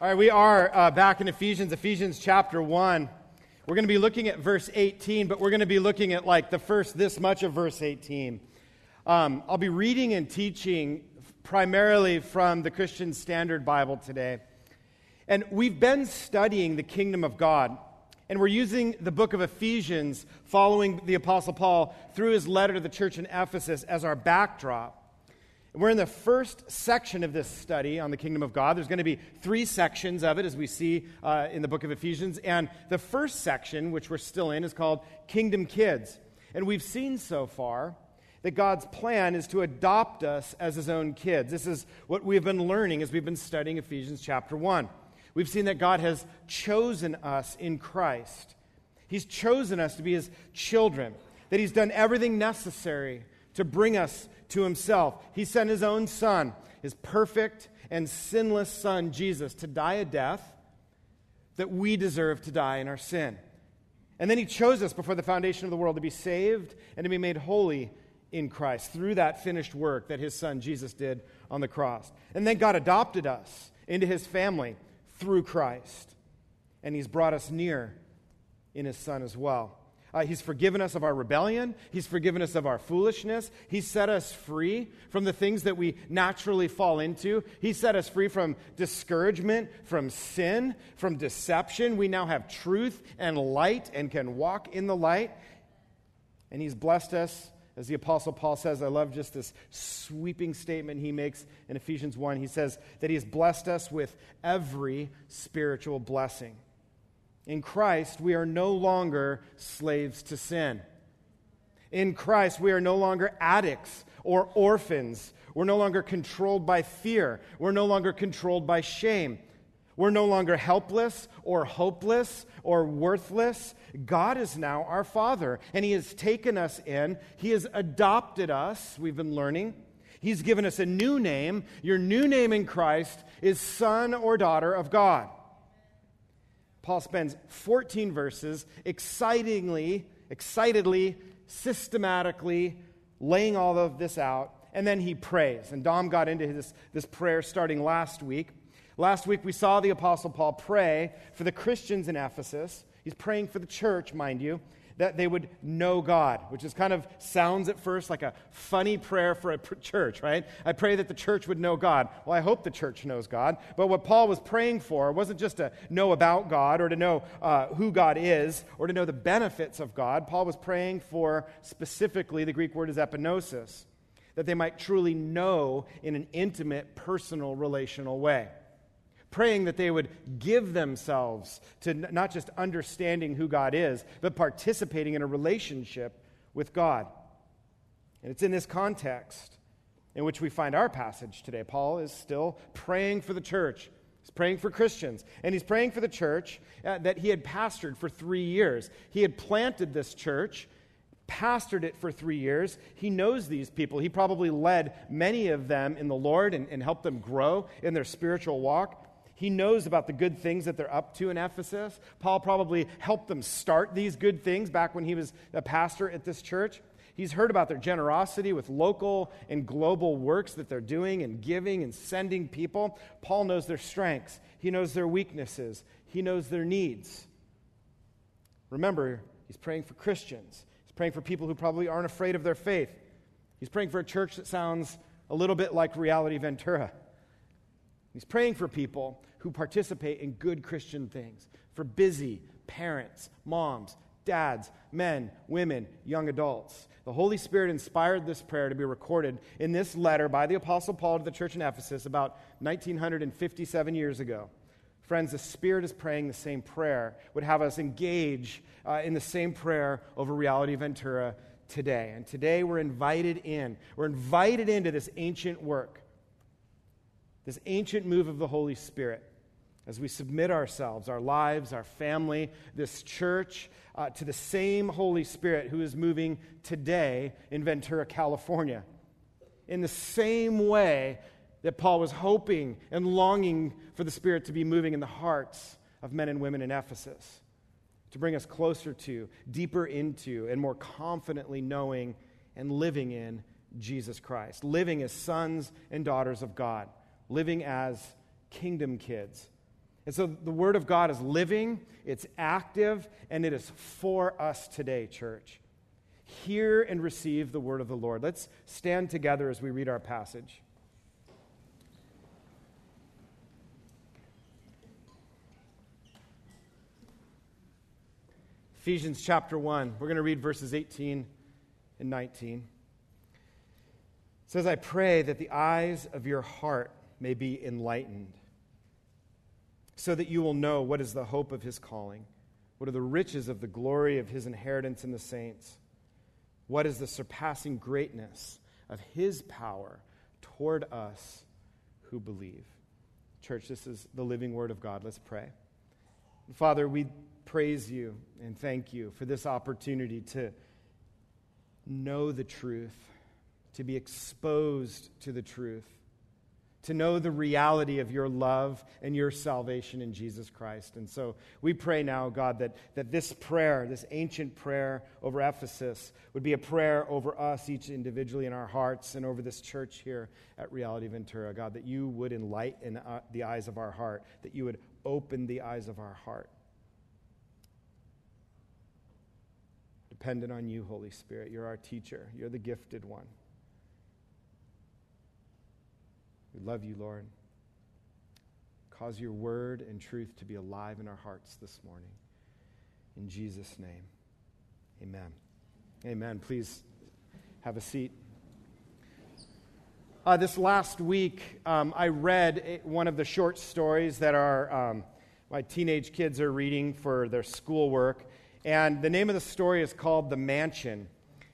All right, we are uh, back in Ephesians, Ephesians chapter 1. We're going to be looking at verse 18, but we're going to be looking at like the first this much of verse 18. Um, I'll be reading and teaching primarily from the Christian Standard Bible today. And we've been studying the kingdom of God. And we're using the book of Ephesians, following the Apostle Paul through his letter to the church in Ephesus, as our backdrop. We're in the first section of this study on the kingdom of God. There's going to be three sections of it, as we see uh, in the book of Ephesians. And the first section, which we're still in, is called Kingdom Kids. And we've seen so far that God's plan is to adopt us as his own kids. This is what we've been learning as we've been studying Ephesians chapter 1. We've seen that God has chosen us in Christ, He's chosen us to be His children, that He's done everything necessary to bring us to himself. He sent his own son, his perfect and sinless son, Jesus, to die a death that we deserve to die in our sin. And then he chose us before the foundation of the world to be saved and to be made holy in Christ through that finished work that his son Jesus did on the cross. And then God adopted us into his family through Christ. And he's brought us near in his son as well. Uh, he's forgiven us of our rebellion. He's forgiven us of our foolishness. He set us free from the things that we naturally fall into. He set us free from discouragement, from sin, from deception. We now have truth and light and can walk in the light. And He's blessed us, as the Apostle Paul says. I love just this sweeping statement he makes in Ephesians 1. He says that He has blessed us with every spiritual blessing. In Christ, we are no longer slaves to sin. In Christ, we are no longer addicts or orphans. We're no longer controlled by fear. We're no longer controlled by shame. We're no longer helpless or hopeless or worthless. God is now our Father, and He has taken us in. He has adopted us, we've been learning. He's given us a new name. Your new name in Christ is Son or Daughter of God. Paul spends 14 verses excitingly, excitedly, systematically laying all of this out. And then he prays. And Dom got into this, this prayer starting last week. Last week we saw the Apostle Paul pray for the Christians in Ephesus. He's praying for the church, mind you that they would know God, which is kind of sounds at first like a funny prayer for a church, right? I pray that the church would know God. Well, I hope the church knows God. But what Paul was praying for wasn't just to know about God or to know uh, who God is or to know the benefits of God. Paul was praying for specifically, the Greek word is epignosis, that they might truly know in an intimate, personal, relational way praying that they would give themselves to not just understanding who God is, but participating in a relationship with God. And it's in this context in which we find our passage today. Paul is still praying for the church. He's praying for Christians. And he's praying for the church uh, that he had pastored for three years. He had planted this church, pastored it for three years. He knows these people. He probably led many of them in the Lord and, and helped them grow in their spiritual walk. He knows about the good things that they're up to in Ephesus. Paul probably helped them start these good things back when he was a pastor at this church. He's heard about their generosity with local and global works that they're doing and giving and sending people. Paul knows their strengths, he knows their weaknesses, he knows their needs. Remember, he's praying for Christians, he's praying for people who probably aren't afraid of their faith. He's praying for a church that sounds a little bit like Reality Ventura. He's praying for people who participate in good Christian things, for busy parents, moms, dads, men, women, young adults. The Holy Spirit inspired this prayer to be recorded in this letter by the Apostle Paul to the church in Ephesus about 1957 years ago. Friends, the Spirit is praying the same prayer, would have us engage uh, in the same prayer over Reality Ventura today. And today we're invited in. We're invited into this ancient work, this ancient move of the Holy Spirit as we submit ourselves, our lives, our family, this church, uh, to the same Holy Spirit who is moving today in Ventura, California. In the same way that Paul was hoping and longing for the Spirit to be moving in the hearts of men and women in Ephesus, to bring us closer to, deeper into, and more confidently knowing and living in Jesus Christ, living as sons and daughters of God, living as kingdom kids And so the Word of God is living, it's active, and it is for us today, church. Hear and receive the Word of the Lord. Let's stand together as we read our passage. Ephesians chapter 1. We're going to read verses 18 and 19. It says, I pray that the eyes of your heart may be enlightened so that you will know what is the hope of his calling, what are the riches of the glory of his inheritance in the saints, what is the surpassing greatness of his power toward us who believe. Church, this is the living word of God. Let's pray. Father, we praise you and thank you for this opportunity to know the truth, to be exposed to the truth to know the reality of your love and your salvation in Jesus Christ. And so we pray now, God, that, that this prayer, this ancient prayer over Ephesus, would be a prayer over us, each individually in our hearts, and over this church here at Reality Ventura. God, that you would enlighten uh, the eyes of our heart, that you would open the eyes of our heart. Dependent on you, Holy Spirit. You're our teacher, you're the gifted one. We love you, Lord. Cause your word and truth to be alive in our hearts this morning. In Jesus' name, amen. Amen. Please have a seat. Uh, this last week, um, I read one of the short stories that our, um, my teenage kids are reading for their schoolwork. And the name of the story is called The Mansion.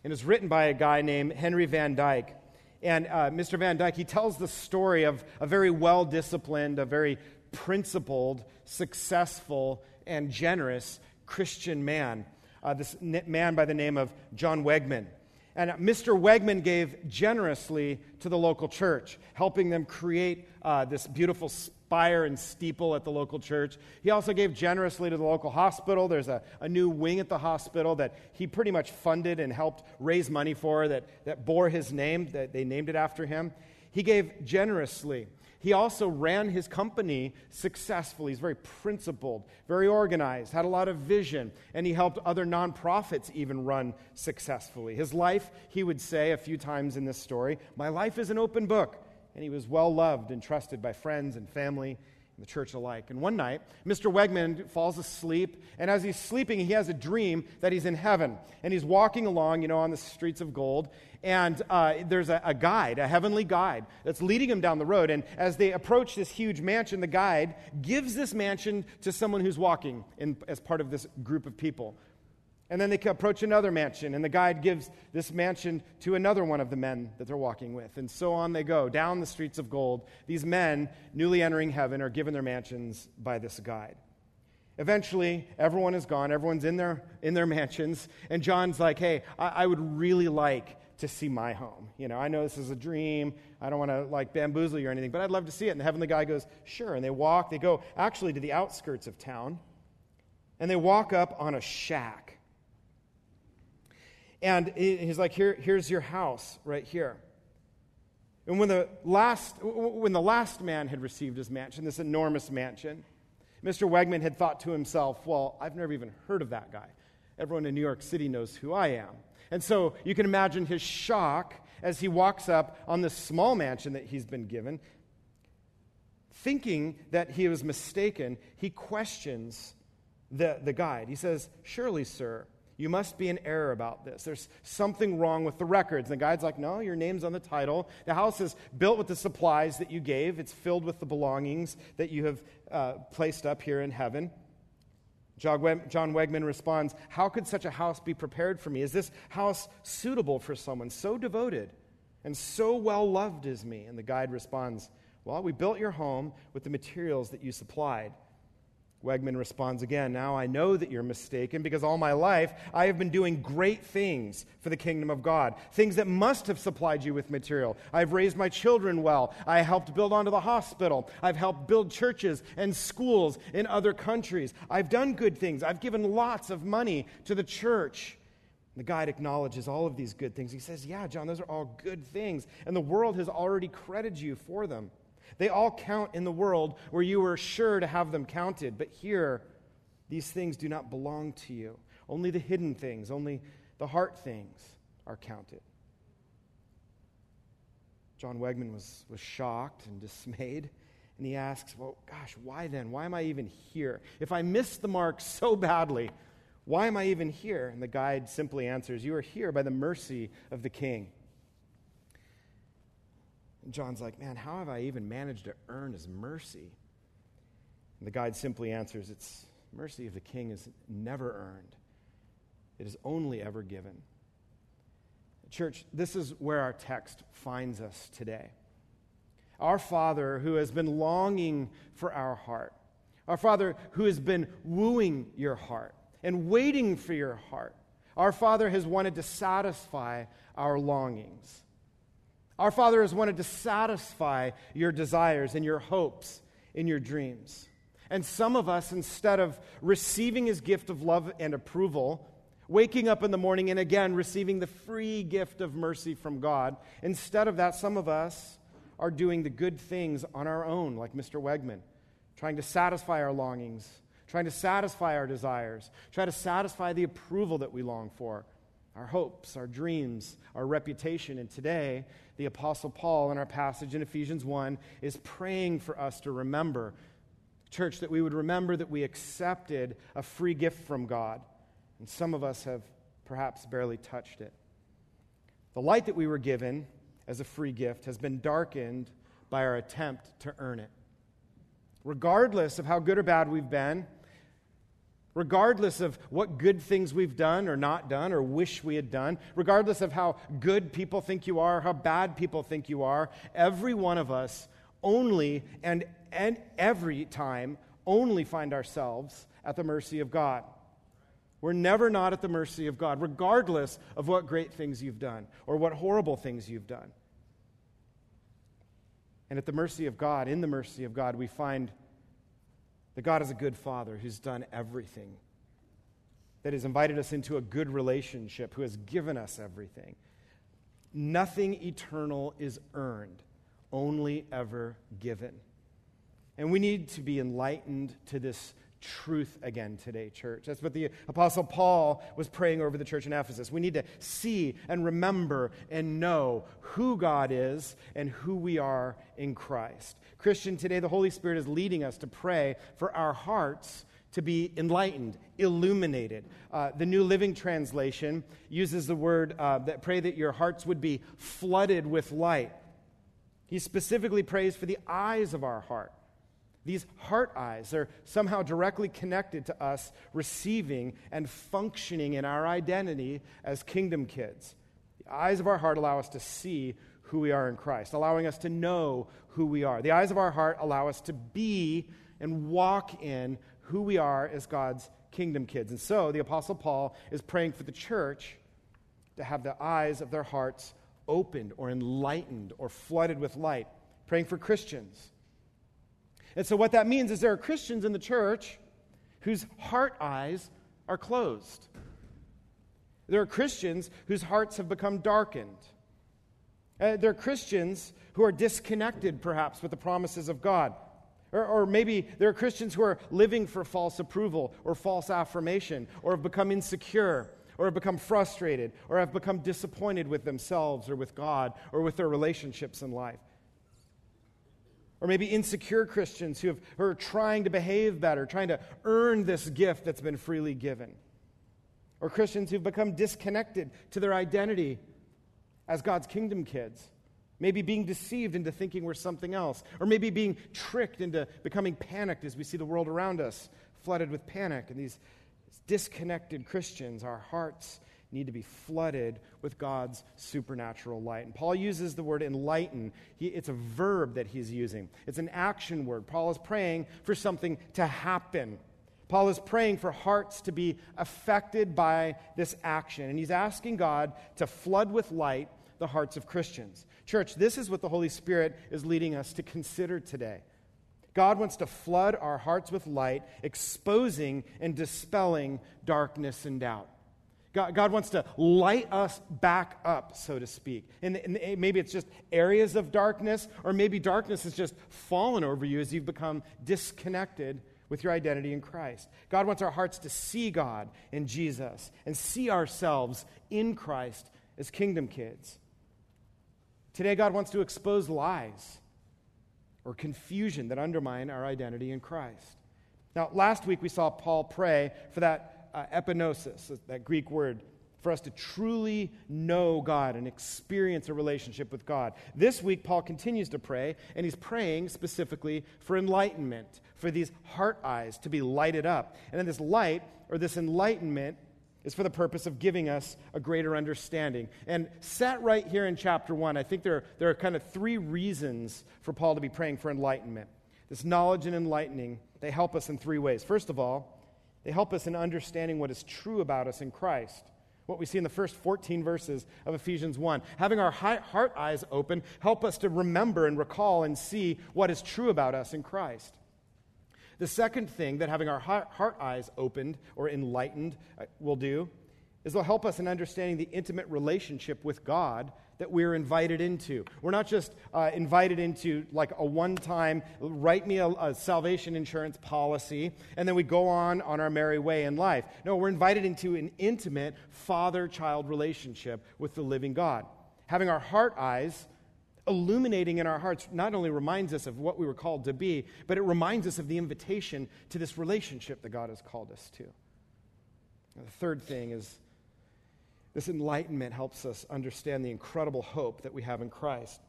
And it's written by a guy named Henry Van Dyke. And uh, Mr. Van Dyke, he tells the story of a very well disciplined, a very principled, successful, and generous Christian man. Uh, this man by the name of John Wegman. And Mr. Wegman gave generously to the local church, helping them create uh, this beautiful spire and steeple at the local church. He also gave generously to the local hospital. There's a, a new wing at the hospital that he pretty much funded and helped raise money for that, that bore his name, that they named it after him. He gave generously. He also ran his company successfully. He's very principled, very organized, had a lot of vision, and he helped other nonprofits even run successfully. His life, he would say a few times in this story, My life is an open book and he was well loved and trusted by friends and family and the church alike. And one night, Mr. Wegman falls asleep, and as he's sleeping, he has a dream that he's in heaven. And he's walking along, you know, on the streets of gold, and uh, there's a, a guide, a heavenly guide, that's leading him down the road. And as they approach this huge mansion, the guide gives this mansion to someone who's walking in, as part of this group of people. And then they approach another mansion, and the guide gives this mansion to another one of the men that they're walking with. And so on they go, down the streets of gold. These men, newly entering heaven, are given their mansions by this guide. Eventually, everyone is gone, everyone's in their, in their mansions, and John's like, hey, I, I would really like to see my home. You know, I know this is a dream. I don't want to like bamboozle you or anything, but I'd love to see it. And the heavenly guy goes, sure. And they walk, they go actually to the outskirts of town, and they walk up on a shack and he's like, Here, here's your house right here. And when the, last, when the last man had received his mansion, this enormous mansion, Mr. Wegman had thought to himself, Well, I've never even heard of that guy. Everyone in New York City knows who I am. And so you can imagine his shock as he walks up on this small mansion that he's been given. Thinking that he was mistaken, he questions the, the guide. He says, Surely, sir, you must be in error about this. There's something wrong with the records. And the guide's like, No, your name's on the title. The house is built with the supplies that you gave, it's filled with the belongings that you have uh, placed up here in heaven. John Wegman responds, How could such a house be prepared for me? Is this house suitable for someone so devoted and so well loved as me? And the guide responds, Well, we built your home with the materials that you supplied. Wegman responds again, Now I know that you're mistaken because all my life I have been doing great things for the kingdom of God, things that must have supplied you with material. I've raised my children well. I helped build onto the hospital. I've helped build churches and schools in other countries. I've done good things. I've given lots of money to the church. The guide acknowledges all of these good things. He says, Yeah, John, those are all good things, and the world has already credited you for them. They all count in the world where you were sure to have them counted. But here, these things do not belong to you. Only the hidden things, only the heart things are counted. John Wegman was, was shocked and dismayed. And he asks, Well, gosh, why then? Why am I even here? If I missed the mark so badly, why am I even here? And the guide simply answers, You are here by the mercy of the king. And John's like, Man, how have I even managed to earn his mercy? And the guide simply answers, It's mercy of the king is never earned, it is only ever given. Church, this is where our text finds us today. Our Father who has been longing for our heart, our Father who has been wooing your heart and waiting for your heart. Our Father has wanted to satisfy our longings. Our Father has wanted to satisfy your desires and your hopes and your dreams. And some of us, instead of receiving His gift of love and approval, waking up in the morning and again receiving the free gift of mercy from God, instead of that, some of us are doing the good things on our own, like Mr. Wegman, trying to satisfy our longings, trying to satisfy our desires, try to satisfy the approval that we long for, our hopes, our dreams, our reputation. And today, the Apostle Paul in our passage in Ephesians 1 is praying for us to remember, church, that we would remember that we accepted a free gift from God. And some of us have perhaps barely touched it. The light that we were given as a free gift has been darkened by our attempt to earn it. Regardless of how good or bad we've been, regardless of what good things we've done or not done or wish we had done, regardless of how good people think you are, how bad people think you are, every one of us only and, and every time only find ourselves at the mercy of God. We're never not at the mercy of God, regardless of what great things you've done or what horrible things you've done. And at the mercy of God, in the mercy of God, we find that God is a good father who's done everything, that has invited us into a good relationship, who has given us everything. Nothing eternal is earned, only ever given. And we need to be enlightened to this truth again today, church. That's what the Apostle Paul was praying over the church in Ephesus. We need to see and remember and know who God is and who we are in Christ. Christian, today the Holy Spirit is leading us to pray for our hearts to be enlightened, illuminated. Uh, the New Living Translation uses the word uh, that pray that your hearts would be flooded with light. He specifically prays for the eyes of our heart these heart eyes are somehow directly connected to us receiving and functioning in our identity as kingdom kids. The eyes of our heart allow us to see who we are in Christ, allowing us to know who we are. The eyes of our heart allow us to be and walk in who we are as God's kingdom kids. And so the Apostle Paul is praying for the church to have the eyes of their hearts opened or enlightened or flooded with light, praying for Christians and so, what that means is there are Christians in the church whose heart eyes are closed. There are Christians whose hearts have become darkened. Uh, there are Christians who are disconnected, perhaps, with the promises of God. Or, or, maybe there are Christians who are living for false approval or false affirmation, or have become insecure, or have become frustrated, or have become disappointed with themselves or with God or with their relationships in life. Or maybe insecure Christians who, have, who are trying to behave better, trying to earn this gift that's been freely given. Or Christians who've become disconnected to their identity as God's kingdom kids. Maybe being deceived into thinking we're something else. Or maybe being tricked into becoming panicked as we see the world around us flooded with panic. And these disconnected Christians, our hearts need to be flooded with God's supernatural light. And Paul uses the word enlighten. He, it's a verb that he's using, it's an action word. Paul is praying for something to happen. Paul is praying for hearts to be affected by this action. And he's asking God to flood with light the hearts of Christians. Church, this is what the Holy Spirit is leading us to consider today. God wants to flood our hearts with light, exposing and dispelling darkness and doubt. God, God wants to light us back up, so to speak. And, and, maybe it's just areas of darkness, or maybe darkness has just fallen over you as you've become disconnected with your identity in Christ. God wants our hearts to see God in Jesus and see ourselves in Christ as kingdom kids. Today, God wants to expose lies or confusion that undermine our identity in Christ. Now, last week we saw Paul pray for that uh, epignosis, that Greek word, for us to truly know God and experience a relationship with God. This week, Paul continues to pray, and he's praying specifically for enlightenment, for these heart eyes to be lighted up. And then this light, or this enlightenment, is for the purpose of giving us a greater understanding. And set right here in chapter 1, I think there are, there are kind of three reasons for Paul to be praying for enlightenment. This knowledge and enlightening, they help us in three ways. First of all, they help us in understanding what is true about us in Christ. What we see in the first 14 verses of Ephesians 1. Having our heart eyes open help us to remember and recall and see what is true about us in Christ. The second thing that having our heart eyes opened or enlightened uh, will do is they'll help us in understanding the intimate relationship with God that we're invited into. We're not just uh, invited into like a one time, write me a, a, salvation insurance policy, and then we go on on our merry way in life. No, we're invited into an intimate father child relationship with the living God. Having our heart eyes illuminating in our hearts not only reminds us of what we were called to be, but it reminds us of the invitation to this relationship that God has called us to. the third thing is this enlightenment helps us understand the incredible hope that we have in Christ.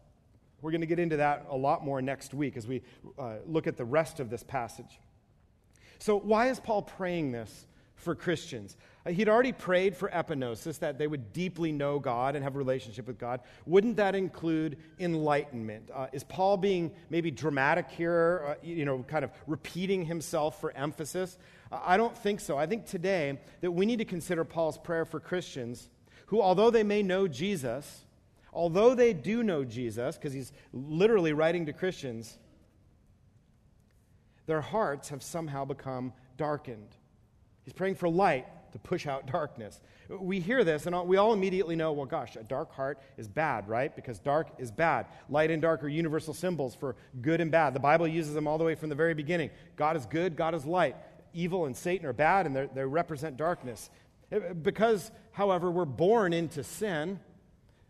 We're going to get into that a lot more next week as we uh, look at the rest of this passage. So, why is Paul praying this for Christians? Uh, he'd already prayed for epignosis, that they would deeply know God and have a relationship with God. Wouldn't that include enlightenment? Uh, is Paul being maybe dramatic here, uh, you know, kind of repeating himself for emphasis? I don't think so. I think today that we need to consider Paul's prayer for Christians who, although they may know Jesus, although they do know Jesus, because he's literally writing to Christians, their hearts have somehow become darkened. He's praying for light to push out darkness. We hear this and we all immediately know, well, gosh, a dark heart is bad, right? Because dark is bad. Light and dark are universal symbols for good and bad. The Bible uses them all the way from the very beginning. God is good, God is light. Evil and Satan are bad, and they represent darkness. Eh, because, however, we're born into sin,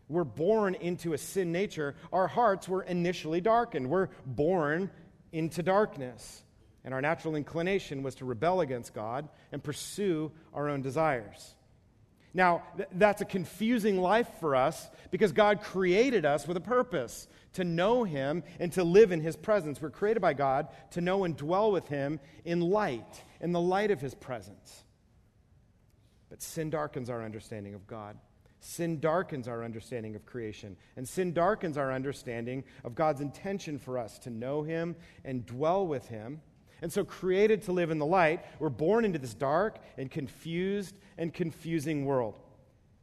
we're born into a sin nature, our hearts were initially darkened. We're born into darkness. And our natural inclination was to rebel against God and pursue our own desires. Now, th- that's a confusing life for us because God created us with a purpose to know Him and to live in His presence. We're created by God to know and dwell with Him in light, in the light of His presence. But sin darkens our understanding of God. Sin darkens our understanding of creation. And sin darkens our understanding of God's intention for us to know Him and dwell with Him. And so, created to live in the light, we're born into this dark and confused and confusing world.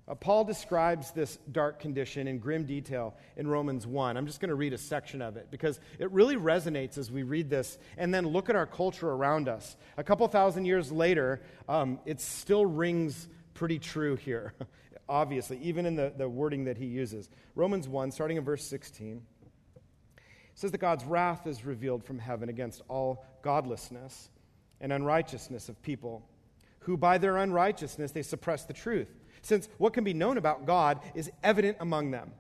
Uh, Paul describes this dark condition in grim detail in Romans 1. I'm just going to read a section of it because it really resonates as we read this and then look at our culture around us. A couple thousand years later, um, it still rings pretty true here, obviously, even in the, the wording that he uses. Romans 1, starting in verse 16, says that God's wrath is revealed from heaven against all godlessness and unrighteousness of people, who by their unrighteousness they suppress the truth since what can be known about God is evident among them,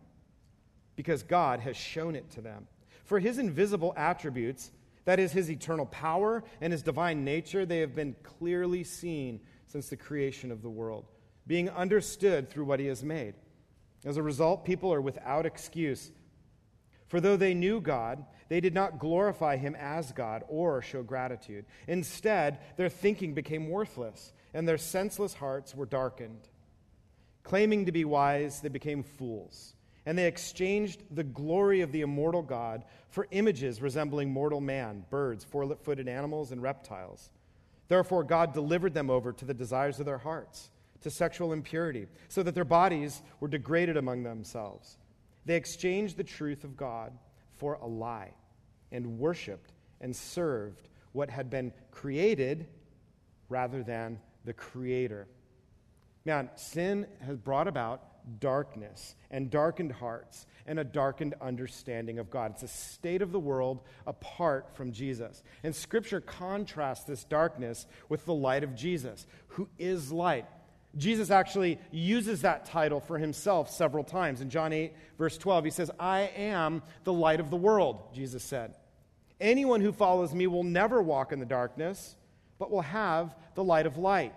because God has shown it to them. For his invisible attributes, that is, his eternal power and his divine nature, they have been clearly seen since the creation of the world, being understood through what he has made. As a result, people are without excuse. For though they knew God, they did not glorify him as God or show gratitude. Instead, their thinking became worthless, and their senseless hearts were darkened. Claiming to be wise, they became fools, and they exchanged the glory of the immortal God for images resembling mortal man, birds, four footed animals, and reptiles. Therefore, God delivered them over to the desires of their hearts, to sexual impurity, so that their bodies were degraded among themselves. They exchanged the truth of God for a lie, and worshiped and served what had been created rather than the Creator Man, sin has brought about darkness and darkened hearts and a darkened understanding of God. It's a state of the world apart from Jesus. And Scripture contrasts this darkness with the light of Jesus, who is light. Jesus actually uses that title for himself several times. In John 8, verse 12, he says, I am the light of the world, Jesus said. Anyone who follows me will never walk in the darkness, but will have the light of light.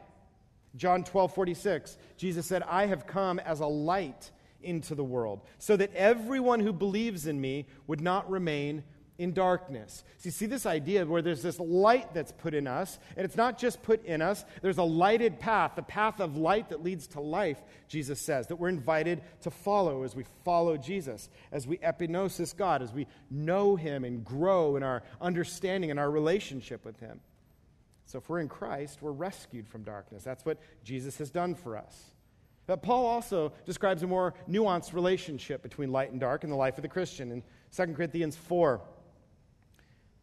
John 12, 46, Jesus said, I have come as a light into the world, so that everyone who believes in me would not remain in darkness. So you see this idea where there's this light that's put in us, and it's not just put in us, there's a lighted path, the path of light that leads to life, Jesus says, that we're invited to follow as we follow Jesus, as we epignosis God, as we know Him and grow in our understanding and our relationship with Him. So if we're in Christ, we're rescued from darkness. That's what Jesus has done for us. But Paul also describes a more nuanced relationship between light and dark in the life of the Christian. In 2 Corinthians 4,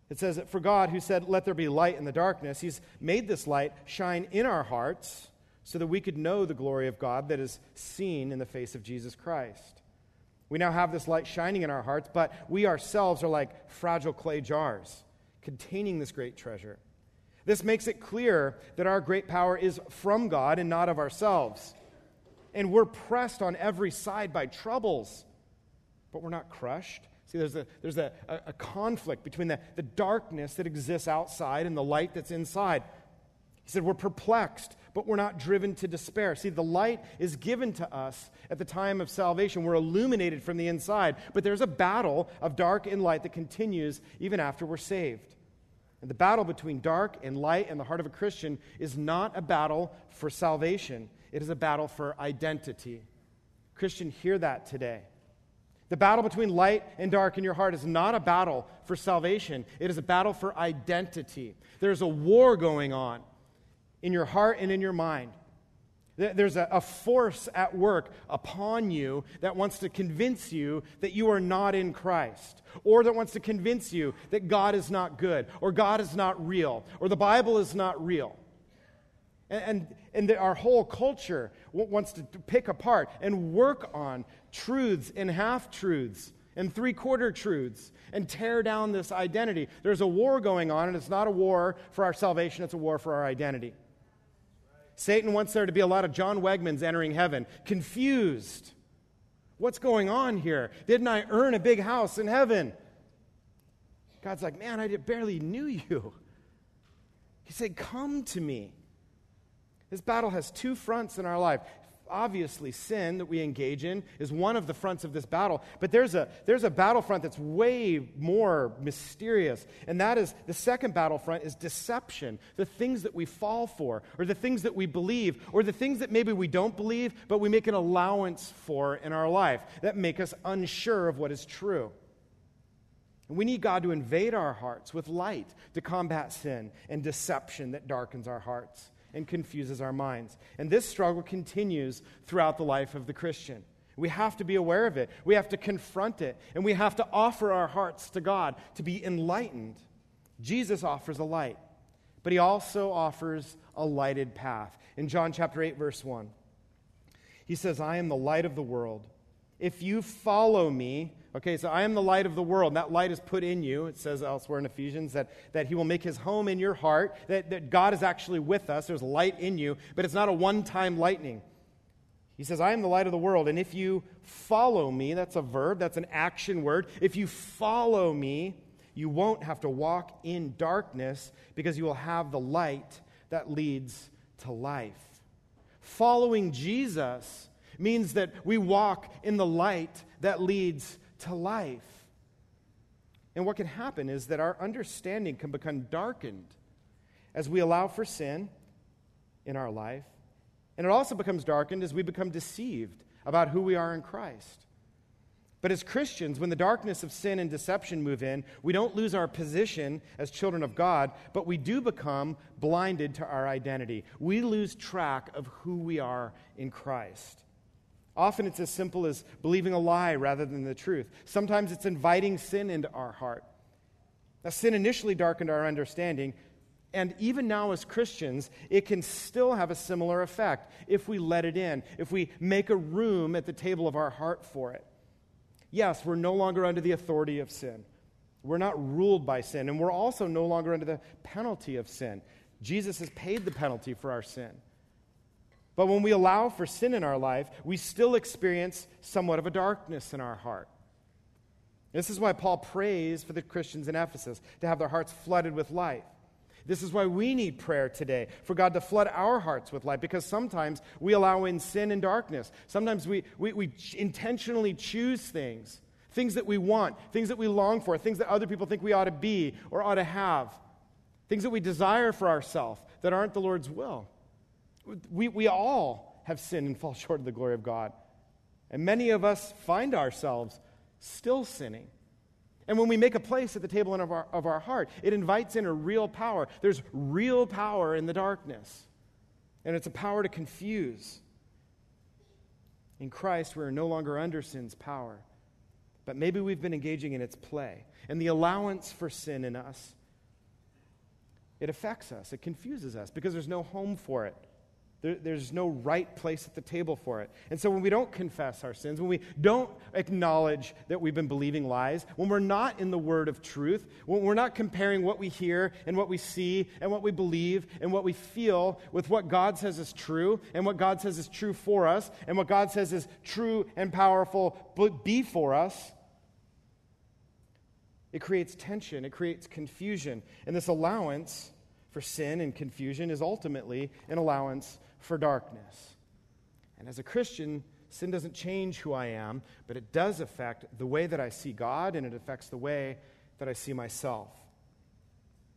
it says that for God, who said, Let there be light in the darkness, he's made this light shine in our hearts so that we could know the glory of God that is seen in the face of Jesus Christ. We now have this light shining in our hearts, but we ourselves are like fragile clay jars containing this great treasure. This makes it clear that our great power is from God and not of ourselves and we're pressed on every side by troubles, but we're not crushed. See, there's a, there's a, a, conflict between the, the darkness that exists outside and the light that's inside. He said, We're perplexed, but we're not driven to despair. See, the light is given to us at the time of salvation. We're illuminated from the inside, but there's a battle of dark and light that continues even after we're saved. And the battle between dark and light in the heart of a Christian is not a battle for salvation, it is a battle for identity. Christian, hear that today. The battle between light and dark in your heart is not a battle for salvation, it is a battle for identity. There's a war going on in your heart and in your mind. There's a, a, force at work upon you that wants to convince you that you are not in Christ, or that wants to convince you that God is not good, or God is not real, or the Bible is not real. And, and, and our whole culture wants to pick apart and work on truths and half truths and three quarter truths and tear down this identity. There's a war going on, and it's not a war for our salvation, it's a war for our identity. Satan wants there to be a lot of John Wegmans entering heaven, confused. What's going on here? Didn't I earn a big house in heaven? God's like, man, I barely knew you. He said, Come to me. This battle has two fronts in our life. Obviously, sin that we engage in is one of the fronts of this battle, but there's a, there's a battlefront that's way more mysterious, and that is the second battlefront is deception, the things that we fall for, or the things that we believe, or the things that maybe we don't believe, but we make an allowance for in our life that make us unsure of what is true. And we need God to invade our hearts with light to combat sin and deception that darkens our hearts and confuses our minds. And this struggle continues throughout the life of the Christian. We have to be aware of it. We have to confront it. And we have to offer our hearts to God to be enlightened. Jesus offers a light, but he also offers a lighted path. In John chapter 8, verse 1, he says, I am the light of the world. If you follow me, Okay, so I am the light of the world. And that light is put in you. It says elsewhere in Ephesians that, that he will make his home in your heart, that, that God is actually with us. There's light in you, but it's not a one time lightning. He says, I am the light of the world. And if you follow me, that's a verb, that's an action word. If you follow me, you won't have to walk in darkness because you will have the light that leads to life. Following Jesus means that we walk in the light that leads to life. And what can happen is that our understanding can become darkened as we allow for sin in our life. And it also becomes darkened as we become deceived about who we are in Christ. But as Christians, when the darkness of sin and deception move in, we don't lose our position as children of God, but we do become blinded to our identity. We lose track of who we are in Christ. Often it's as simple as believing a lie rather than the truth. Sometimes it's inviting sin into our heart. Now, sin initially darkened our understanding, And even now, as Christians, it can still have a similar effect if we let it in, if we make a room at the table of our heart for it. Yes, we're no longer under the authority of sin. We're not ruled by sin, and we're also no longer under the penalty of sin. Jesus has paid the penalty for our sin. But when we allow for sin in our life, we still experience somewhat of a darkness in our heart. This is why Paul prays for the Christians in Ephesus to have their hearts flooded with light. This is why we need prayer today, for God to flood our hearts with light, because sometimes we allow in sin and darkness. Sometimes we, we, we intentionally choose things, things that we want, things that we long for, things that other people think we ought to be or ought to have, things that we desire for ourselves that aren't the Lord's will. We, we all have sinned and fall short of the glory of God. And many of us find ourselves still sinning. And when we make a place at the table of our, of our heart, it invites in a real power. There's real power in the darkness, and it's a power to confuse. In Christ, we're no longer under sin's power, but maybe we've been engaging in its play. And the allowance for sin in us, it affects us, it confuses us because there's no home for it. There, there's no right place at the table for it. And so when we don't confess our sins, when we don't acknowledge that we've been believing lies, when we're not in the word of truth, when we're not comparing what we hear and what we see and what we believe and what we feel with what God says is true and what God says is true for us and what God says is true and powerful but be for us, it creates tension, it creates confusion. And this allowance for sin and confusion is ultimately an allowance for darkness. And as a Christian, sin doesn't change who I am, but it does affect the way that I see God and it affects the way that I see myself.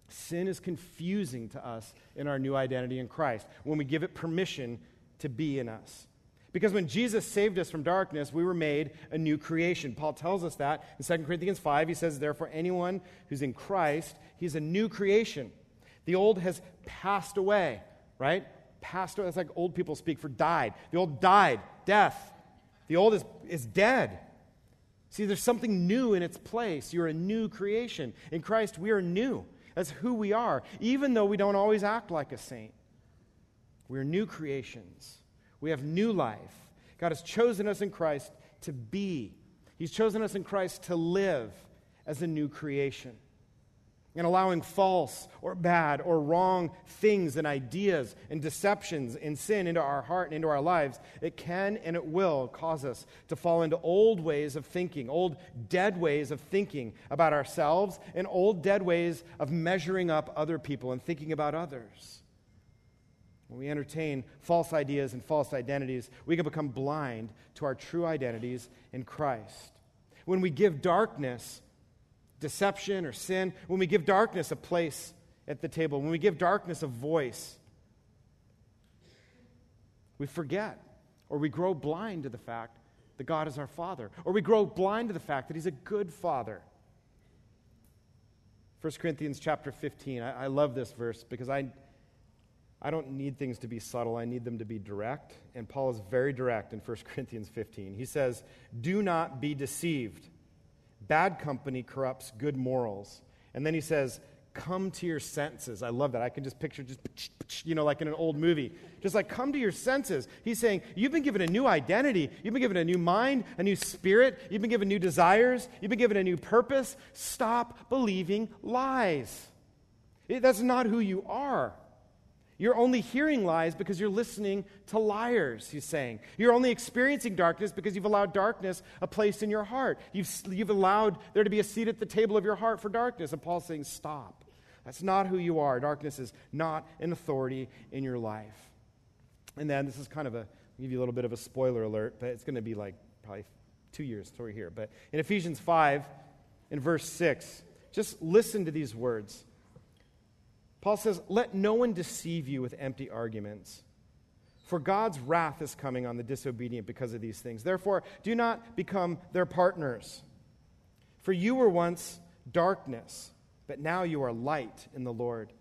Sin is confusing to us in our new identity in Christ when we give it permission to be in us. Because when Jesus saved us from darkness, we were made a new creation. Paul tells us that in 2 Corinthians 5. He says, Therefore, anyone who's in Christ, he's a new creation. The old has passed away, right? Passed away. That's like old people speak for died. The old died, death. The old is, is dead. See, there's something new in its place. You're a new creation. In Christ, we are new. That's who we are, even though we don't always act like a saint. We're new creations. We have new life. God has chosen us in Christ to be, He's chosen us in Christ to live as a new creation and allowing false or bad or wrong things and ideas and deceptions and sin into our heart and into our lives, it can and it will cause us to fall into old ways of thinking, old dead ways of thinking about ourselves, and old dead ways of measuring up other people and thinking about others. When we entertain false ideas and false identities, we can become blind to our true identities in Christ. When we give darkness deception or sin, when we give darkness a place at the table, when we give darkness a voice, we forget or we grow blind to the fact that God is our Father, or we grow blind to the fact that He's a good Father. 1 Corinthians chapter 15. I, I, love this verse because I, I don't need things to be subtle. I need them to be direct. And Paul is very direct in 1 Corinthians 15. He says, Do not be deceived. Bad company corrupts good morals. And then he says, Come to your senses. I love that. I can just picture just, you know, like in an old movie. Just like, come to your senses. He's saying, You've been given a new identity. You've been given a new mind, a new spirit. You've been given new desires. You've been given a new purpose. Stop believing lies. That's not who you are. You're only hearing lies because you're listening to liars, he's saying. You're only experiencing darkness because you've allowed darkness a place in your heart. You've, you've allowed there to be a seat at the table of your heart for darkness. And Paul's saying, stop. That's not who you are. Darkness is not an authority in your life. And then this is kind of a, I'll give you a little bit of a spoiler alert, but it's going to be like probably two years story here. But in Ephesians 5, in verse 6, just listen to these words. Paul says, Let no one deceive you with empty arguments. For God's wrath is coming on the disobedient because of these things. Therefore, do not become their partners. For you were once darkness, but now you are light in the Lord.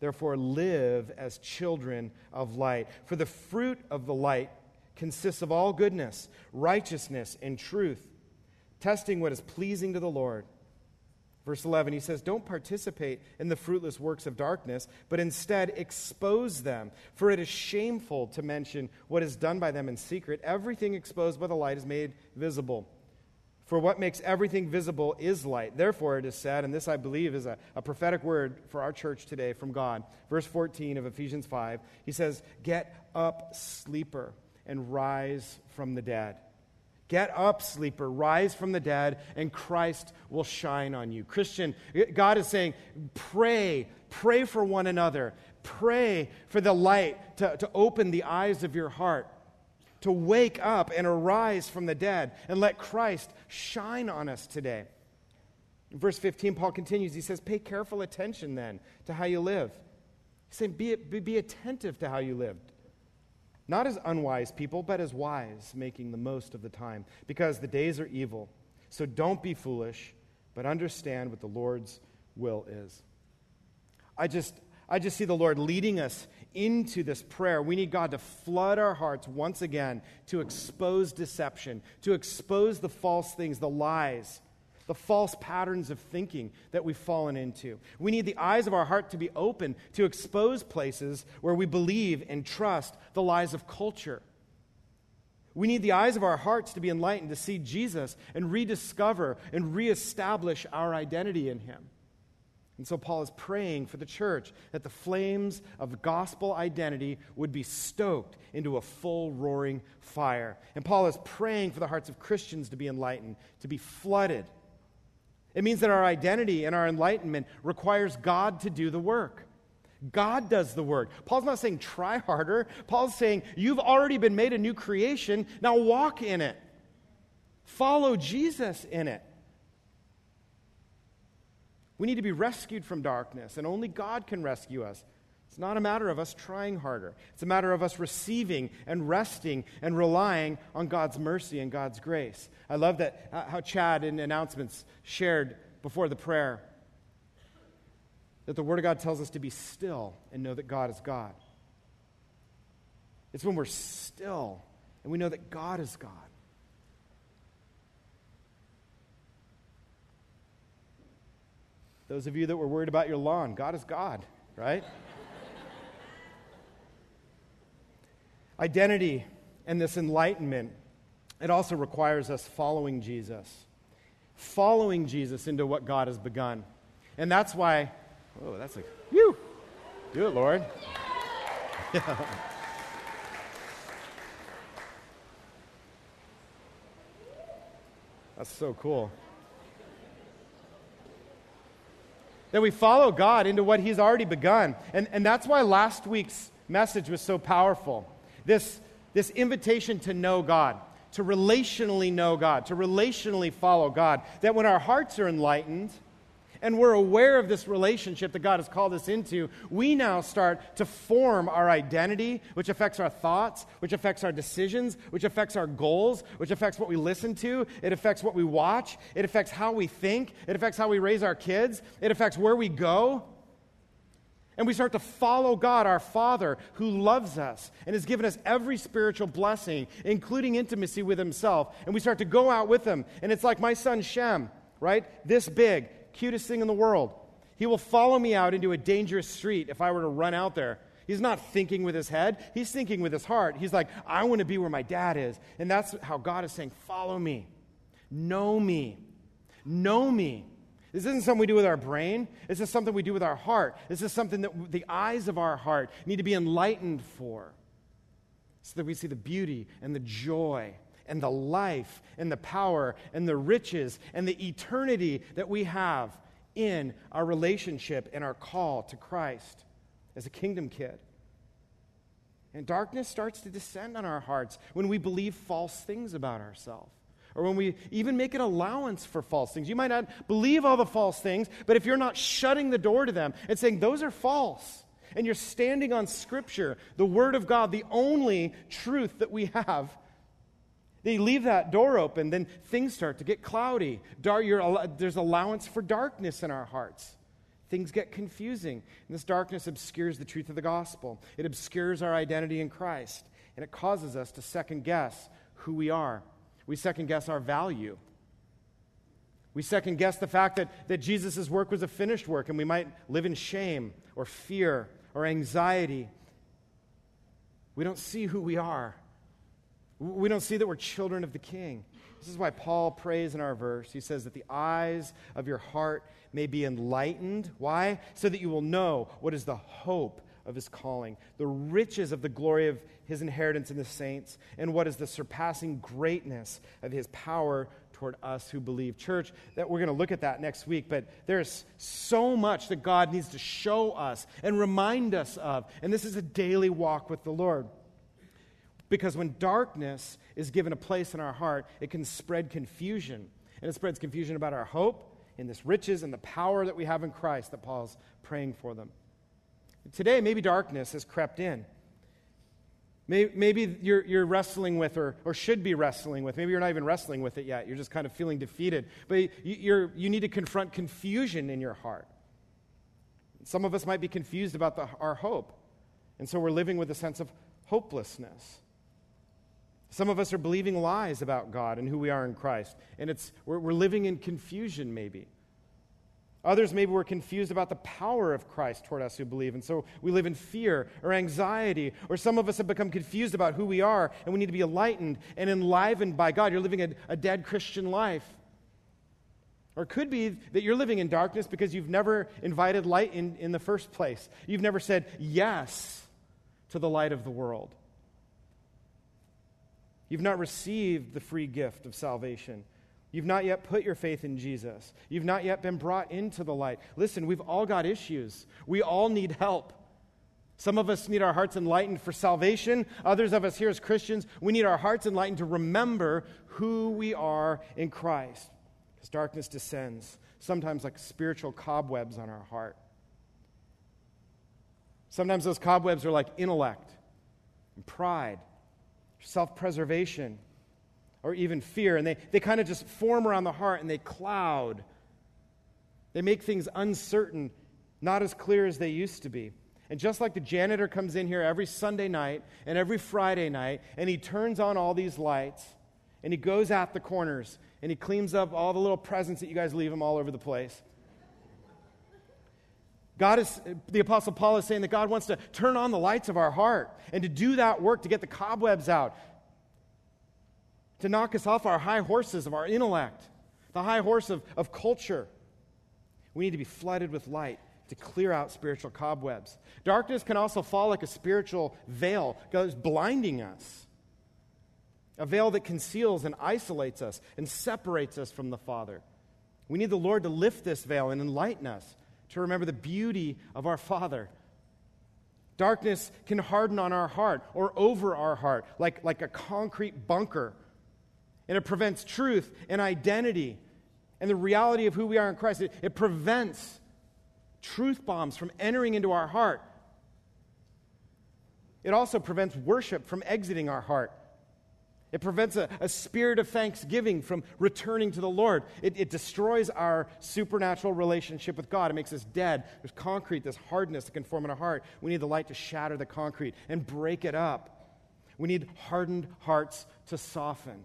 Therefore, live as children of light. For the fruit of the light consists of all goodness, righteousness, and truth, testing what is pleasing to the Lord. Verse 11, he says, Don't participate in the fruitless works of darkness, but instead expose them. For it is shameful to mention what is done by them in secret. Everything exposed by the light is made visible. For what makes everything visible is light. Therefore, it is said, and this I believe is a, a prophetic word for our church today from God. Verse 14 of Ephesians 5, he says, Get up, sleeper, and rise from the dead Get up, sleeper, rise from the dead, and Christ will shine on you. Christian, God is saying, pray, pray for one another. Pray for the light to, to open the eyes of your heart, to wake up and arise from the dead, and let Christ shine on us today. In verse 15, Paul continues. He says, Pay careful attention then to how you live. He's saying, Be, be, be attentive to how you live. Not as unwise people, but as wise, making the most of the time, because the days are evil. So don't be foolish, but understand what the Lord's will is. I just, I just see the Lord leading us into this prayer. We need God to flood our hearts once again to expose deception, to expose the false things, the lies the false patterns of thinking that we've fallen into. We need the eyes of our heart to be open to expose places where we believe and trust the lies of culture. We need the eyes of our hearts to be enlightened to see Jesus and rediscover and reestablish our identity in Him. And so Paul is praying for the church that the flames of gospel identity would be stoked into a full roaring fire. And Paul is praying for the hearts of Christians to be enlightened, to be flooded it means that our identity and our enlightenment requires God to do the work. God does the work. Paul's not saying try harder. Paul's saying you've already been made a new creation. Now walk in it. Follow Jesus in it. We need to be rescued from darkness, and only God can rescue us. It's not a matter of us trying harder. It's a matter of us receiving and resting and relying on God's mercy and God's grace. I love that uh, how Chad in announcements shared before the prayer that the Word of God tells us to be still and know that God is God. It's when we're still and we know that God is God. Those of you that were worried about your lawn, God is God, right? Identity and this enlightenment, it also requires us following Jesus. Following Jesus into what God has begun. And that's why, oh, that's like, you. Do it, Lord. That's so cool. That we follow God into what He's already begun. And, and that's why last week's message was so powerful this, this invitation to know God, to relationally know God, to relationally follow God. That when our hearts are enlightened and we're aware of this relationship that God has called us into, we now start to form our identity, which affects our thoughts, which affects our decisions, which affects our goals, which affects what we listen to, it affects what we watch, it affects how we think, it affects how we raise our kids, it affects where we go. And we start to follow God, our Father, who loves us and has given us every spiritual blessing, including intimacy with Himself. And we start to go out with Him. And it's like my son Shem, right? This big, cutest thing in the world. He will follow me out into a dangerous street if I were to run out there. He's not thinking with his head, he's thinking with his heart. He's like, I want to be where my dad is. And that's how God is saying, Follow me, know me, know me. This isn't something we do with our brain. This is something we do with our heart. This is something that the eyes of our heart need to be enlightened for so that we see the beauty and the joy and the life and the power and the riches and the eternity that we have in our relationship and our call to Christ as a kingdom kid. And darkness starts to descend on our hearts when we believe false things about ourselves or when we even make an allowance for false things. You might not believe all the false things, but if you're not shutting the door to them and saying, those are false, and you're standing on Scripture, the Word of God, the only truth that we have, they leave that door open, then things start to get cloudy. there's allowance for darkness in our hearts. Things get confusing. And this darkness obscures the truth of the gospel. It obscures our identity in Christ. And it causes us to second guess who we are we second guess our value. We second guess the fact that, that Jesus' work was a finished work, and we might live in shame or fear or anxiety. We don't see who we are. We don't see that we're children of the King. This is why Paul prays in our verse. He says that the eyes of your heart may be enlightened. Why? So that you will know what is the hope of his calling, the riches of the glory of his inheritance in the saints, and what is the surpassing greatness of his power toward us who believe. Church, that we're going to look at that next week, but there's so much that God needs to show us and remind us of. And this is a daily walk with the Lord. Because when darkness is given a place in our heart, it can spread confusion. And it spreads confusion about our hope in this riches and the power that we have in Christ that Paul's praying for them. Today, maybe darkness has crept in. Maybe you're, you're wrestling with, or, or should be wrestling with. Maybe you're not even wrestling with it yet. You're just kind of feeling defeated. But you, you need to confront confusion in your heart. Some of us might be confused about the, our hope. And so we're living with a sense of hopelessness. Some of us are believing lies about God and who we are in Christ. And it's, we're, we're living in confusion, maybe. Others, maybe we're confused about the power of Christ toward us who believe, and so we live in fear or anxiety. Or some of us have become confused about who we are, and we need to be enlightened and enlivened by God. You're living a, a dead Christian life. Or it could be that you're living in darkness because you've never invited light in, in the first place. You've never said yes to the light of the world. You've not received the free gift of salvation. You've not yet put your faith in Jesus. You've not yet been brought into the light. Listen, we've all got issues. We all need help. Some of us need our hearts enlightened for salvation. Others of us here as Christians, we need our hearts enlightened to remember who we are in Christ. Because darkness descends, sometimes like spiritual cobwebs on our heart. Sometimes those cobwebs are like intellect and pride, self preservation or even fear. And they, they kind of just form around the heart and they cloud. They make things uncertain, not as clear as they used to be. And just like the janitor comes in here every Sunday night and every Friday night, and he turns on all these lights, and he goes at the corners, and he cleans up all the little presents that you guys leave him all over the place. God is, the Apostle Paul is saying that God wants to turn on the lights of our heart and to do that work to get the cobwebs out, to knock us off our high horses of our intellect, the high horse of, of culture. We need to be flooded with light to clear out spiritual cobwebs. Darkness can also fall like a spiritual veil, goes blinding us. A veil that conceals and isolates us and separates us from the Father. We need the Lord to lift this veil and enlighten us to remember the beauty of our Father. Darkness can harden on our heart or over our heart like, like a concrete bunker and it prevents truth and identity and the reality of who we are in Christ. It, it prevents truth bombs from entering into our heart. It also prevents worship from exiting our heart. It prevents a, a spirit of thanksgiving from returning to the Lord. It, it, destroys our supernatural relationship with God. It makes us dead. There's concrete, this hardness that can form in our heart. We need the light to shatter the concrete and break it up. We need hardened hearts to soften.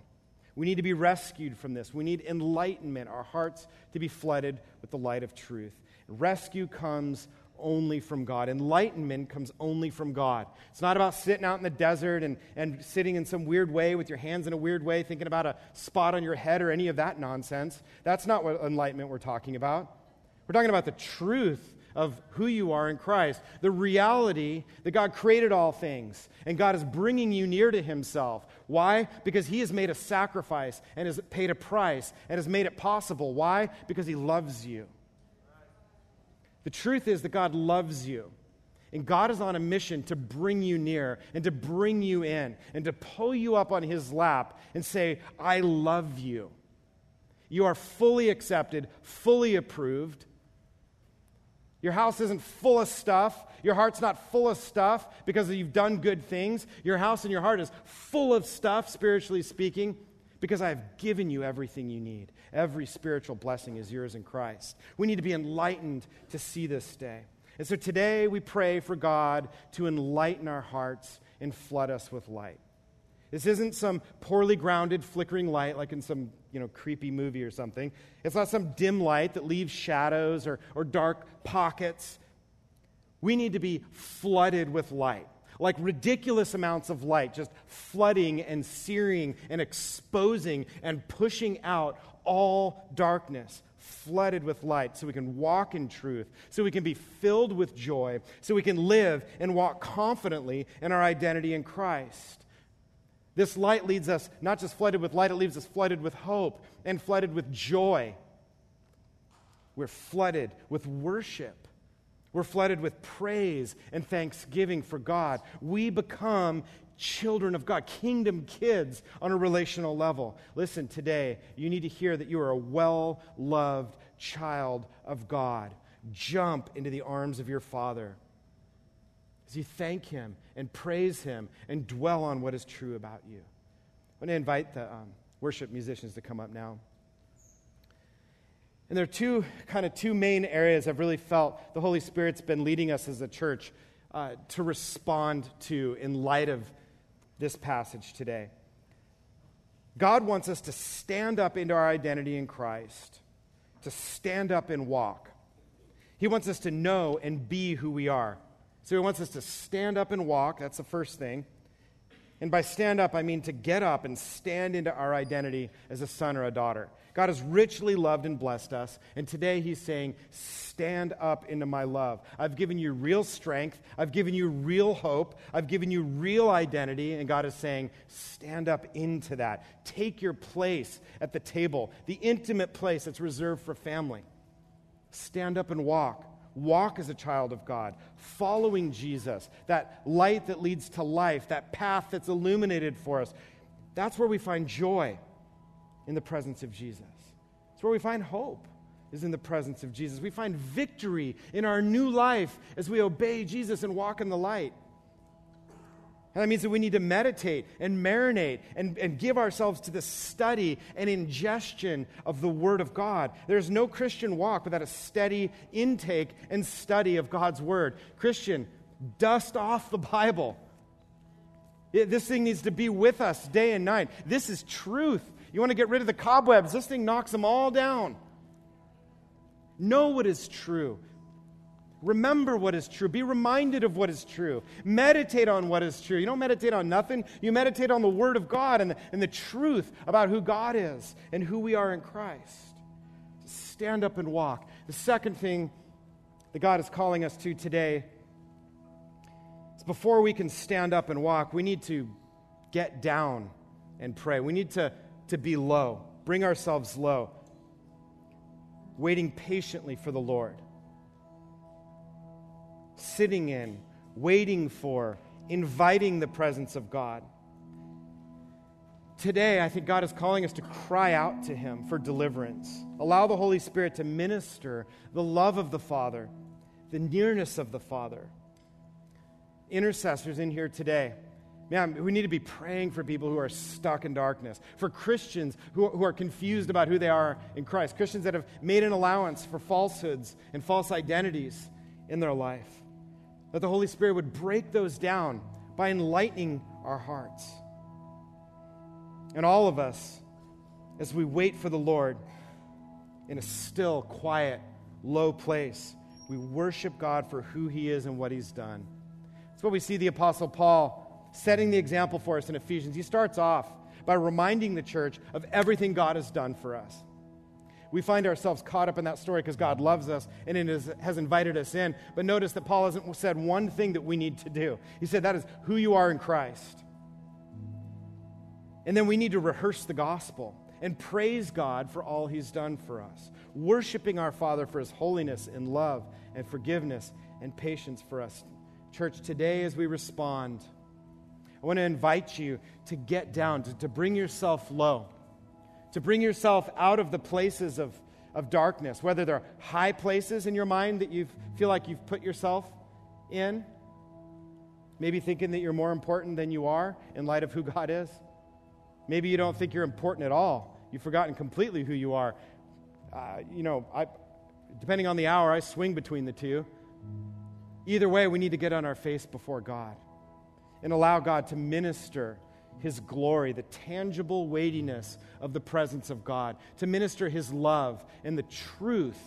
We need to be rescued from this. We need enlightenment, our hearts to be flooded with the light of truth. Rescue comes only from God. Enlightenment comes only from God. It's not about sitting out in the desert and, and sitting in some weird way with your hands in a weird way, thinking about a spot on your head or any of that nonsense. That's not what enlightenment we're talking about. We're talking about the truth of who you are in Christ. The reality that God created all things and God is bringing you near to Himself. Why? Because He has made a sacrifice and has paid a price and has made it possible. Why? Because He loves you. The truth is that God loves you. And God is on a mission to bring you near and to bring you in and to pull you up on His lap and say, I love you. You are fully accepted, fully approved. Your house isn't full of stuff. Your heart's not full of stuff because you've done good things. Your house and your heart is full of stuff, spiritually speaking, because I have given you everything you need. Every spiritual blessing is yours in Christ. We need to be enlightened to see this day. And so today we pray for God to enlighten our hearts and flood us with light. This isn't some poorly grounded, flickering light like in some you know, creepy movie or something. It's not some dim light that leaves shadows or, or dark pockets. We need to be flooded with light, like ridiculous amounts of light, just flooding and searing and exposing and pushing out all darkness flooded with light so we can walk in truth, so we can be filled with joy, so we can live and walk confidently in our identity in Christ. This light leads us not just flooded with light, it leaves us flooded with hope and flooded with joy. We're flooded with worship. We're flooded with praise and thanksgiving for God. We become children of God, kingdom kids on a relational level. Listen, today, you need to hear that you are a well loved child of God. Jump into the arms of your Father as you thank Him and praise Him and dwell on what is true about you. I want to invite the um, worship musicians to come up now. And there are two kind of two main areas I've really felt the Holy Spirit's been leading us as a church uh, to respond to in light of this passage today. God wants us to stand up into our identity in Christ, to stand up and walk. He wants us to know and be who we are. So he wants us to stand up and walk. That's the first thing. And by stand up, I mean to get up and stand into our identity as a son or a daughter. God has richly loved and blessed us. And today he's saying, Stand up into my love. I've given you real strength. I've given you real hope. I've given you real identity. And God is saying, Stand up into that. Take your place at the table, the intimate place that's reserved for family. Stand up and walk walk as a child of God, following Jesus, that light that leads to life, that path that's illuminated for us. That's where we find joy in the presence of Jesus. It's where we find hope is in the presence of Jesus. We find victory in our new life as we obey Jesus and walk in the light. And that means that we need to meditate and marinate and, and give ourselves to the study and ingestion of the Word of God. There's no Christian walk without a steady intake and study of God's Word. Christian, dust off the Bible. It, this thing needs to be with us day and night. This is truth. You want to get rid of the cobwebs, this thing knocks them all down. Know what is true. Remember what is true. Be reminded of what is true. Meditate on what is true. You don't meditate on nothing, you meditate on the Word of God and the, and the truth about who God is and who we are in Christ. Stand up and walk. The second thing that God is calling us to today is before we can stand up and walk, we need to get down and pray. We need to, to be low, bring ourselves low, waiting patiently for the Lord sitting in, waiting for, inviting the presence of God. Today, I think God is calling us to cry out to Him for deliverance. Allow the Holy Spirit to minister the love of the Father, the nearness of the Father. Intercessors in here today, man, we need to be praying for people who are stuck in darkness, for Christians who, who are confused about who they are in Christ, Christians that have made an allowance for falsehoods and false identities in their life that the Holy Spirit would break those down by enlightening our hearts. And all of us, as we wait for the Lord in a still, quiet, low place, we worship God for who He is and what He's done. That's what we see the Apostle Paul setting the example for us in Ephesians. He starts off by reminding the church of everything God has done for us we find ourselves caught up in that story because God loves us and it is, has invited us in. But notice that Paul hasn't said one thing that we need to do. He said that is who you are in Christ. And then we need to rehearse the gospel and praise God for all he's done for us, worshiping our Father for his holiness and love and forgiveness and patience for us. Church, today as we respond, I want to invite you to get down, to, to bring yourself low to bring yourself out of the places of, of darkness, whether they're high places in your mind that you feel like you've put yourself in, maybe thinking that you're more important than you are in light of who God is. Maybe you don't think you're important at all. You've forgotten completely who you are. Uh, you know, I, depending on the hour, I swing between the two. Either way, we need to get on our face before God and allow God to minister his glory, the tangible weightiness of the presence of God, to minister his love and the truth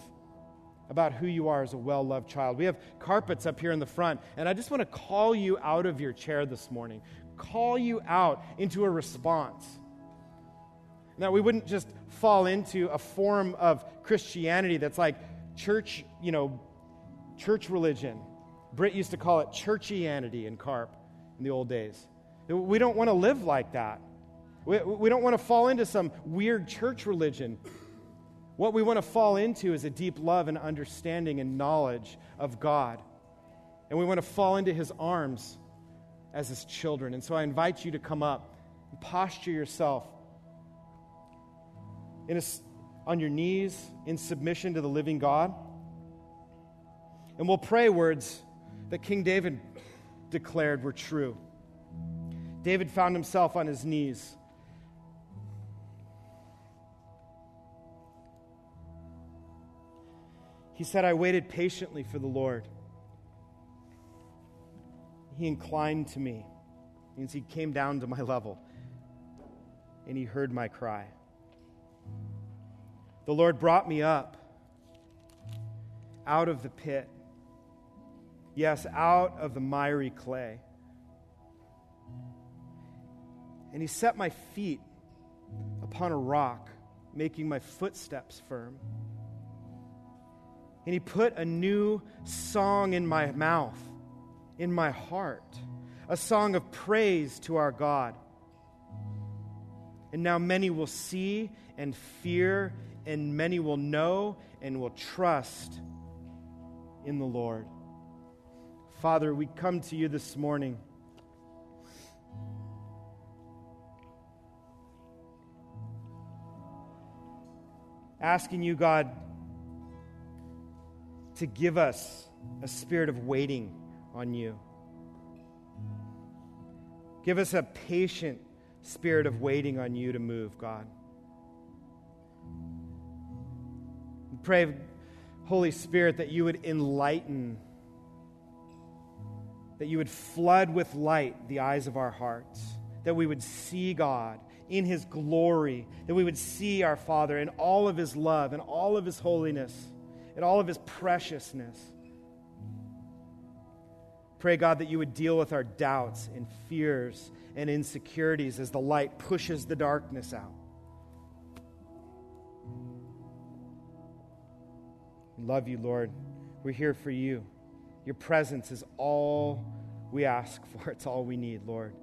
about who you are as a well loved child. We have carpets up here in the front, and I just want to call you out of your chair this morning, call you out into a response. Now, we wouldn't just fall into a form of Christianity that's like church, you know, church religion. Britt used to call it churchianity in carp in the old days. We don't want to live like that. We, we don't want to fall into some weird church religion. What we want to fall into is a deep love and understanding and knowledge of God. And we want to fall into his arms as his children. And so I invite you to come up and posture yourself in a, on your knees in submission to the living God. And we'll pray words that King David declared were true. David found himself on his knees. He said, I waited patiently for the Lord. He inclined to me, means he came down to my level, and he heard my cry. The Lord brought me up out of the pit, yes, out of the miry clay and he set my feet upon a rock, making my footsteps firm. And he put a new song in my mouth, in my heart, a song of praise to our God. And now many will see and fear, and many will know and will trust in the Lord. Father, we come to you this morning. Asking you, God, to give us a spirit of waiting on you. Give us a patient spirit of waiting on you to move, God. We pray, Holy Spirit, that you would enlighten, that you would flood with light the eyes of our hearts, that we would see God in his glory, that we would see our Father in all of his love and all of his holiness and all of his preciousness. Pray, God, that you would deal with our doubts and fears and insecurities as the light pushes the darkness out. We love you, Lord. We're here for you. Your presence is all we ask for, it's all we need, Lord.